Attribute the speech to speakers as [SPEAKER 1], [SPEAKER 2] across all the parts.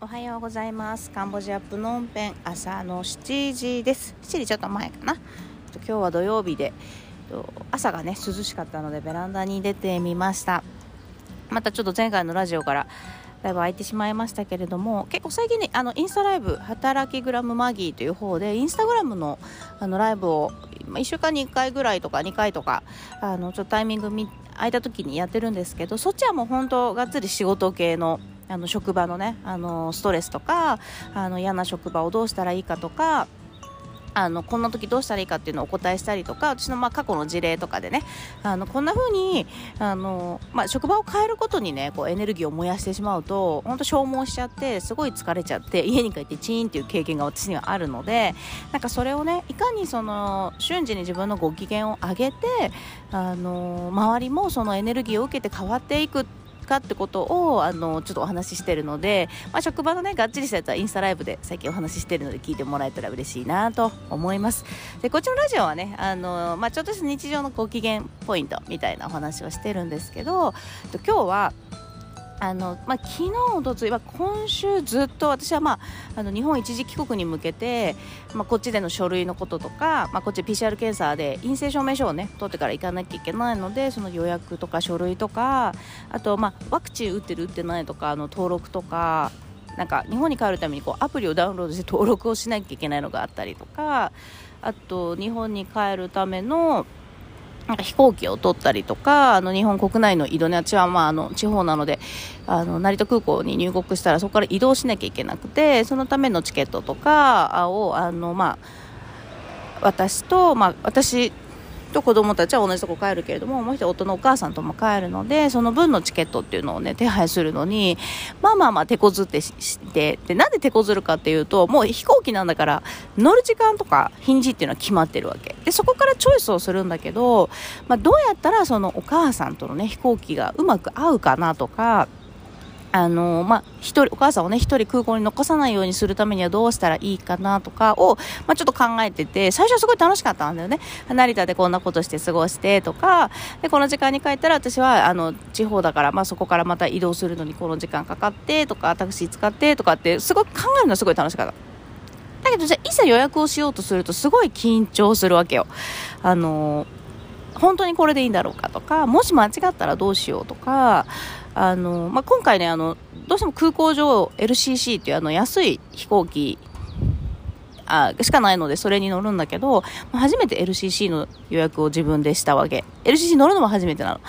[SPEAKER 1] おはようございます。カンボジアプノンペン朝の7時です。7時ちょっと前かな。今日は土曜日で朝がね涼しかったのでベランダに出てみました。またちょっと前回のラジオからだいぶ空いてしまいましたけれども結構最近ねあのインスタライブ働きグラムマギーという方でインスタグラムのあのライブを1週間に1回ぐらいとか2回とかあのちょっとタイミング空いた時にやってるんですけどそっちはもう本当がっつり仕事系のあの職場のねあのストレスとかあの嫌な職場をどうしたらいいかとかあのこんな時どうしたらいいかっていうのをお答えしたりとか私のまあ過去の事例とかでねあのこんな風にあのまあ、職場を変えることにねこうエネルギーを燃やしてしまうと本当消耗しちゃってすごい疲れちゃって家に帰ってチーンっていう経験が私にはあるのでなんかそれをねいかにその瞬時に自分のご機嫌を上げてあの周りもそのエネルギーを受けて変わっていくかってことをあのちょっとお話ししてるので、まあ、職場のねがっちりしたやつはインスタライブで最近お話ししてるので聞いてもらえたら嬉しいなと思います。でこっちのラジオはねあの、まあ、ちょっとした日常のご機嫌ポイントみたいなお話をしてるんですけど今日はあのまあ、昨日、おとついは今週ずっと私は、まあ、あの日本一時帰国に向けて、まあ、こっちでの書類のこととか、まあ、こっち PCR 検査で陰性証明書を、ね、取ってから行かなきゃいけないのでその予約とか書類とかあと、まあ、ワクチン打ってる打ってないとかの登録とかなんか日本に帰るためにこうアプリをダウンロードして登録をしなきゃいけないのがあったりとかあと日本に帰るためのなんか飛行機を取ったりとか、あの日本国内の移動ね、私はまああの地方なので、あの成田空港に入国したらそこから移動しなきゃいけなくて、そのためのチケットとかを、あのまあ、私と、まあ私と子供たちは同じとこ帰るけれどももう一人夫のお母さんとも帰るのでその分のチケットっていうのをね手配するのにまあまあまあ手こずってしてでなんで手こずるかっていうともう飛行機なんだから乗る時間とか日にちっていうのは決まってるわけ。でそこからチョイスをするんだけど、まあ、どうやったらそのお母さんとのね飛行機がうまく合うかなとかあのまあ、人お母さんをね一人空港に残さないようにするためにはどうしたらいいかなとかを、まあ、ちょっと考えてて最初はすごい楽しかったんだよね。成田でこんなことして過ごしてとかでこの時間に帰ったら私はあの地方だから、まあ、そこからまた移動するのにこの時間かかってとかタクシー使ってとかってすごい考えるのはすごい楽しかった。だけどじゃあいざ予約をしようとするとすごい緊張するわけよ。あの本当にこれでいいんだろうかとかもし間違ったらどうしようとかあの、まあ、今回ねあのどうしても空港上 LCC っていうあの安い飛行機あしかないのでそれに乗るんだけど初めて LCC の予約を自分でしたわけ。LCC 乗るのも初めてなの。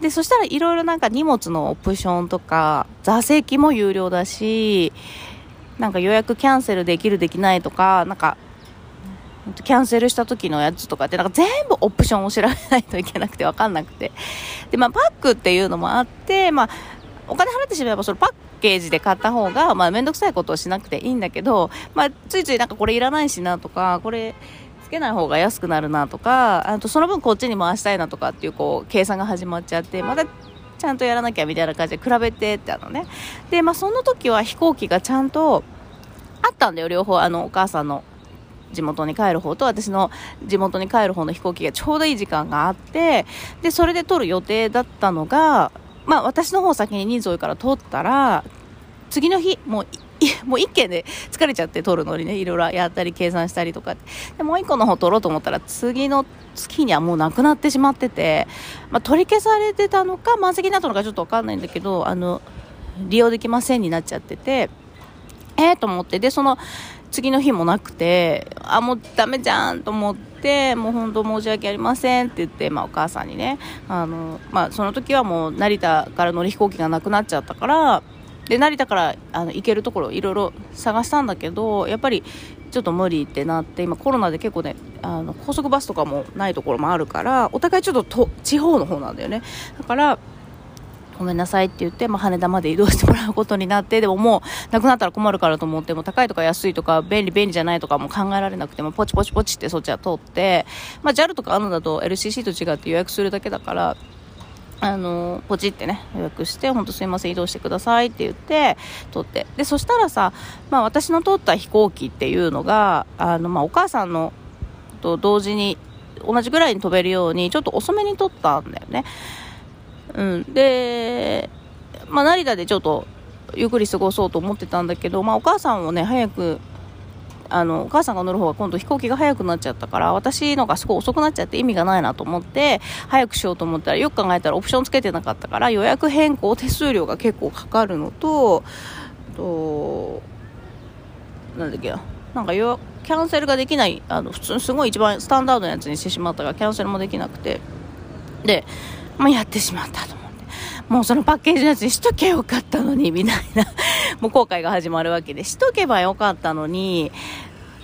[SPEAKER 1] でそしたらいろいろなんか荷物のオプションとか座席も有料だしなんか予約キャンセルできるできないとかなんかキャンセルした時のやつとかってなんか全部オプションを調べないといけなくて分かんなくて。で、まあ、パックっていうのもあって、まあ、お金払ってしまえばそのパッケージで買った方が、まあ、めんどくさいことをしなくていいんだけど、まあ、ついついなんかこれいらないしなとかこれつけない方が安くなるなとかあとその分こっちに回したいなとかっていうこう計算が始まっちゃってまたちゃんとやらなきゃみたいな感じで比べてってあのね。で、まあ、その時は飛行機がちゃんとあったんだよ両方あのお母さんの。地元に帰る方と私の地元に帰る方の飛行機がちょうどいい時間があってでそれで撮る予定だったのが、まあ、私の方先に人数多いから撮ったら次の日もうもう1件で疲れちゃって撮るのにねいろいろやったり計算したりとか。でもう1個の方撮ろうと思ったら次の月にはもうなくなってしまってて、まあ、取り消されてたのか満席になったのかちょっと分かんないんだけどあの利用できませんになっちゃっててえー、と思ってでその次の日もなくて、あ、もうダメじゃんと思って、もう本当申し訳ありませんって言って、まあお母さんにね、あの、まあその時はもう成田から乗り飛行機がなくなっちゃったから、で、成田からあの行けるところいろいろ探したんだけど、やっぱりちょっと無理ってなって、今コロナで結構ね、あの高速バスとかもないところもあるから、お互いちょっとと地方の方なんだよね。だから、ごめんなさいって言って、まあ、羽田まで移動してもらうことになって、でももう、なくなったら困るからと思って、も高いとか安いとか、便利便利じゃないとかも考えられなくても、ポチポチポチってそっちは通って、まあ、JAL とかあるのだと LCC と違って予約するだけだから、あのポチってね予約して本当すいません移動してくださいって言って取って。でそしたらさ、まあ、私の通った飛行機っていうのがあの、まあ、お母さんのと同時に同じぐらいに飛べるようにちょっと遅めに取ったんだよね。うん、で、まあ、成田でちょっとゆっくり過ごそうと思ってたんだけど、まあ、お母さんをね早くあのお母さんが乗る方が今度飛行機が早くなっちゃったから私のがすごい遅くなっちゃって意味がないなと思って早くしようと思ったらよく考えたらオプションつけてなかったから予約変更手数料が結構かかるのととなんだっけな。んかよキャンセルができないあの普通すごい一番スタンダードなやつにしてしまったからキャンセルもできなくて。で、まあ、やってしまったと思って。もうそのパッケージのやつにしとけよかったのにみたいな。もう後悔が始まるわけでしとけばよかったのに。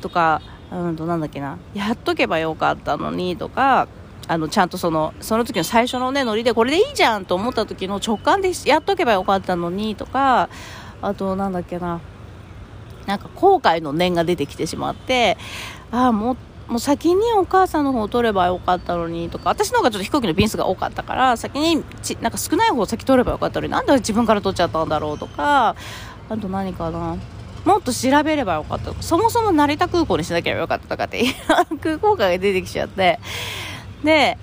[SPEAKER 1] とかうんとなんだっけな。やっとけばよかったのにとかあのちゃんとそのその時の最初のねノリでこれでいいじゃんと思った時の直感でやっとけばよかったのにとかあとなんだっけな。なんか後悔の念が出てきてしまってああもっもう先にお母さんの方を取ればよかったのにとか私の方がちょっと飛行機の便数が多かったから先にちなんか少ない方を先取ればよかったのになんで自分から取っちゃったんだろうとかあと何かな。もっと調べればよかった。そもそも成田空港にしなければよかったとかって 空港会が出てきちゃって。で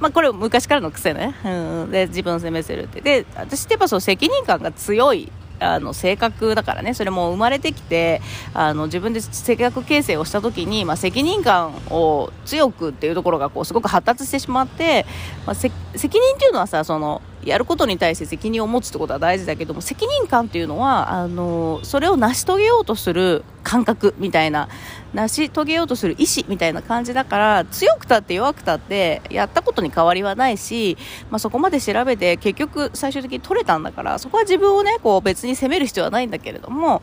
[SPEAKER 1] まあ、これ昔からの癖ね、うん、で自分を責めせるって。で私ってやっぱそう責任感が強いあの性格だからね。それも生まれてきてあの自分で性格形成をした時に、まあ、責任感を強くっていうところがこうすごく発達してしまって、まあ、責任っていうのはさそのやることに対して責任を持つってことは大事だけども責任感っていうのはあのそれを成し遂げようとする感覚みたいな成し遂げようとする意思みたいな感じだから強くたって弱くたってやったことに変わりはないし、まあ、そこまで調べて結局最終的に取れたんだからそこは自分をねこう別に責める必要はないんだけれどももっ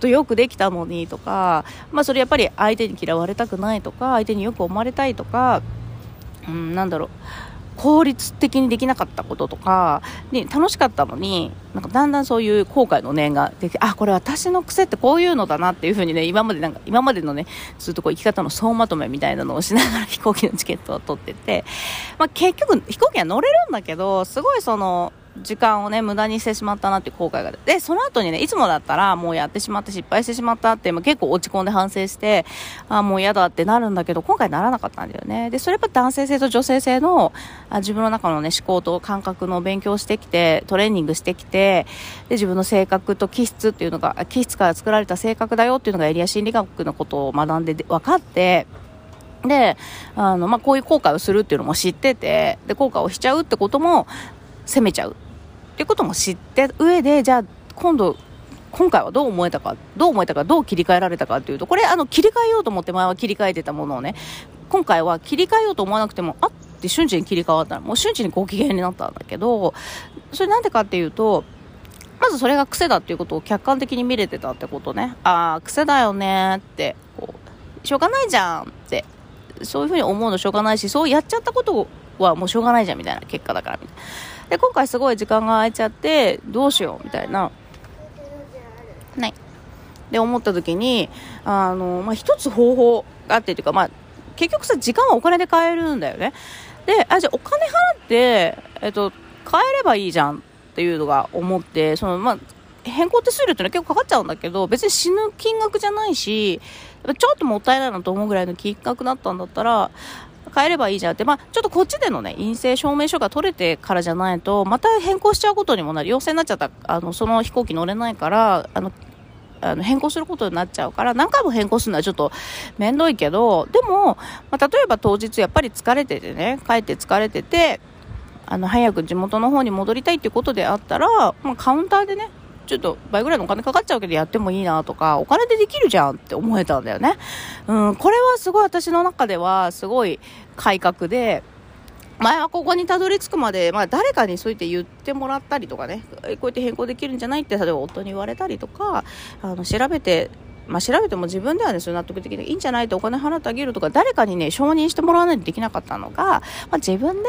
[SPEAKER 1] とよくできたのにとか、まあ、それやっぱり相手に嫌われたくないとか相手によく思われたいとか、うん、なんだろう。効率的にできなかったこととかね楽しかったのになんかだんだんそういう後悔の念ができてあこれ私の癖ってこういうのだなっていうふうにね今までなんか今までのねずっとこう生き方の総まとめみたいなのをしながら飛行機のチケットを取ってて、まあ、結局飛行機は乗れるんだけどすごいその時間をね、無駄にしてしまったなって後悔がで、その後にね、いつもだったらもうやってしまって失敗してしまったって、まあ、結構落ち込んで反省して、あもう嫌だってなるんだけど、今回ならなかったんだよね。で、それやっぱ男性性と女性性の、あ自分の中のね、思考と感覚の勉強してきて、トレーニングしてきて、で、自分の性格と気質っていうのが、気質から作られた性格だよっていうのがエリア心理学のことを学んで分かって、で、あの、まあ、こういう後悔をするっていうのも知ってて、で、後悔をしちゃうってことも、責めちゃういうことも知って上で、じゃあ今度、今回はどう思えたか、どう思えたか、どう切り替えられたかっていうと、これ、あの、切り替えようと思って前は切り替えてたものをね、今回は切り替えようと思わなくても、あって瞬時に切り替わったら、もう瞬時にご機嫌になったんだけど、それなんでかっていうと、まずそれが癖だっていうことを客観的に見れてたってことね。ああ、癖だよねって、こう、しょうがないじゃんって、そういうふうに思うのしょうがないし、そうやっちゃったことはもうしょうがないじゃんみたいな結果だからみたいな。で、今回すごい時間が空いちゃって、どうしようみたいな。ない。で、思った時に、あの、まあ、一つ方法があってというか、まあ、結局さ、時間はお金で買えるんだよね。で、あ、じゃあお金払って、えっと、買えればいいじゃんっていうのが思って、その、まあ、変更手数料ってのは結構かかっちゃうんだけど、別に死ぬ金額じゃないし、ちょっともったいないなと思うぐらいの金額だったんだったら、変えればいいじゃんって、まあ、ちょっとこっちでのね、陰性証明書が取れてからじゃないと、また変更しちゃうことにもなる。陽性になっちゃった、あの、その飛行機乗れないから、あの、あの変更することになっちゃうから、何回も変更するのはちょっと面倒いけど、でも、まあ、例えば当日やっぱり疲れててね、帰って疲れてて、あの、早く地元の方に戻りたいっていうことであったら、まあ、カウンターでね、ちょっと倍ぐらいのお金かかっちゃうけどやってもいいなとか、お金でできるじゃんって思えたんだよね。うん、これはすごい私の中ではすごい改革で、前はここにたどり着くまで、まあ、誰かにそう言って言ってもらったりとかね、こうやって変更できるんじゃないって、例えば夫に言われたりとか、あの調べてまあ、調べても自分ではね、それ納得できない。いいんじゃないとお金払ってあげるとか、誰かにね、承認してもらわないとできなかったのが、まあ、自分で、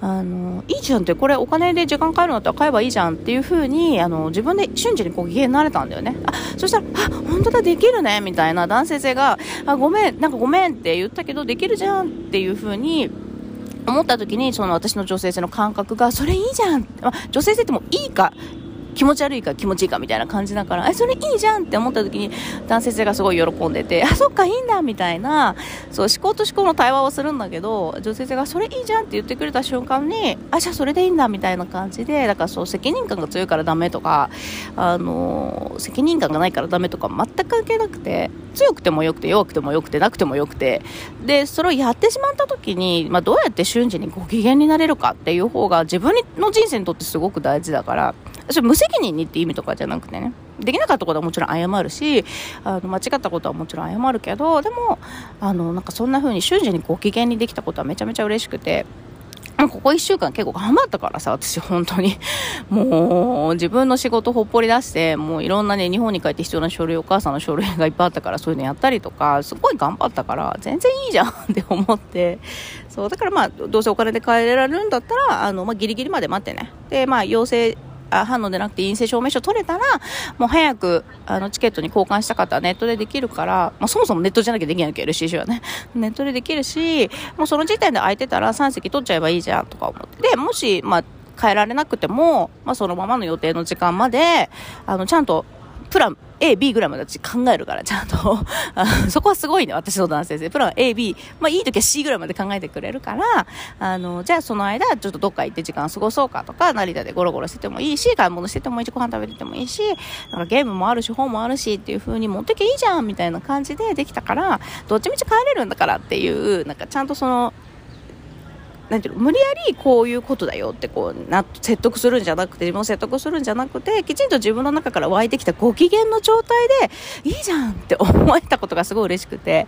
[SPEAKER 1] あの、いいじゃんって、これお金で時間かかるのだったら買えばいいじゃんっていう風に、あの、自分で瞬時にこう、機嫌になれたんだよね。あ、そしたら、あ、本当だ、できるね、みたいな男性性が、あ、ごめん、なんかごめんって言ったけど、できるじゃんっていう風に、思った時に、その私の女性性の感覚が、それいいじゃん。まあ、女性性ってもいいか、気持ち悪いか気持ちいいかみたいな感じだから、え、それいいじゃんって思った時に、男性性がすごい喜んでて、あ、そっか、いいんだみたいな、そう、思考と思考の対話をするんだけど、女性性がそれいいじゃんって言ってくれた瞬間に、あ、じゃあそれでいいんだみたいな感じで、だからそう、責任感が強いからダメとか、あの、責任感がないからダメとか全く関係なくて、強くてもよくて弱くてもよくてなくてもよくて、で、それをやってしまった時に、まあ、どうやって瞬時にご機嫌になれるかっていう方が自分の人生にとってすごく大事だから、それ無責任にって意味とかじゃなくてね、できなかったことはもちろん謝るし、あの間違ったことはもちろん謝るけど、でも、あの、なんかそんな風に瞬時にご機嫌にできたことはめちゃめちゃ嬉しくて、ここ1週間結構頑張ったからさ、私本当に。もう、自分の仕事ほっぽり出して、もういろんなね、日本に帰って必要な書類、お母さんの書類がいっぱいあったから、そういうのやったりとか、すごい頑張ったから、全然いいじゃん って思って、そう、だからまあ、どうせお金で帰れるんだったら、あの、まあ、ギリギリまで待ってね。で、まあ、陽反応でなくて陰性証明書取れたら、もう早く、あの、チケットに交換した方はネットでできるから、まあ、そもそもネットじゃなきゃできないけ、LCC はね。ネットでできるし、もうその時点で空いてたら3席取っちゃえばいいじゃんとか思って。で、もし、まあ、変えられなくても、まあ、そのままの予定の時間まで、あの、ちゃんと、プラン、A、B ぐらいまで私考えるから、ちゃんと そこはすごいね、私の男性性。プラン A、B、まあいい時は C ぐらいまで考えてくれるから、あの、じゃあその間、ちょっとどっか行って時間過ごそうかとか、成田でゴロゴロしててもいいし、買い物しててもいいし、ご飯食べててもいいし、なんかゲームもあるし、本もあるしっていう風に持ってけいいじゃんみたいな感じでできたから、どっちみち帰れるんだからっていう、なんかちゃんとその、なんていうの無理やりこういうことだよってこうな説得するんじゃなくて自分を説得するんじゃなくてきちんと自分の中から湧いてきたご機嫌の状態でいいじゃんって思えたことがすごい嬉しくて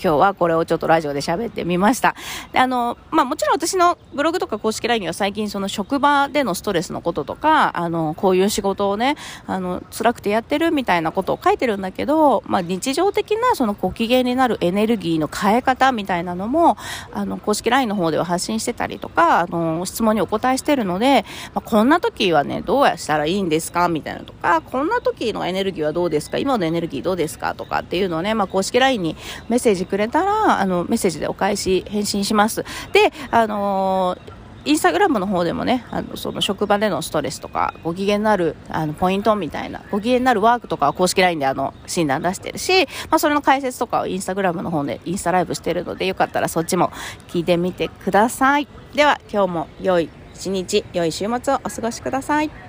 [SPEAKER 1] 今日はこれをちょっとラジオで喋ってみました。あの、まあ、もちろん私のブログとか公式 LINE には最近その職場でのストレスのこととかあのこういう仕事をねあの辛くてやってるみたいなことを書いてるんだけど、まあ、日常的なそのご機嫌になるエネルギーの変え方みたいなのもあの公式 LINE の方では発信してしてたりとか、あの、質問にお答えしてるので、まあ、こんな時はね、どうやしたらいいんですか？みたいなとか、こんな時のエネルギーはどうですか？今のエネルギーどうですか？とかっていうのをね、まあ、公式 LINE にメッセージくれたら、あの、メッセージでお返し、返信します。で、あのーインスタグラムの方でもね、あの、その職場でのストレスとか、ご機嫌になる、あの、ポイントみたいな、ご機嫌になるワークとかは公式 LINE であの、診断出してるし、まあ、それの解説とかをインスタグラムの方でインスタライブしてるので、よかったらそっちも聞いてみてください。では、今日も良い一日、良い週末をお過ごしください。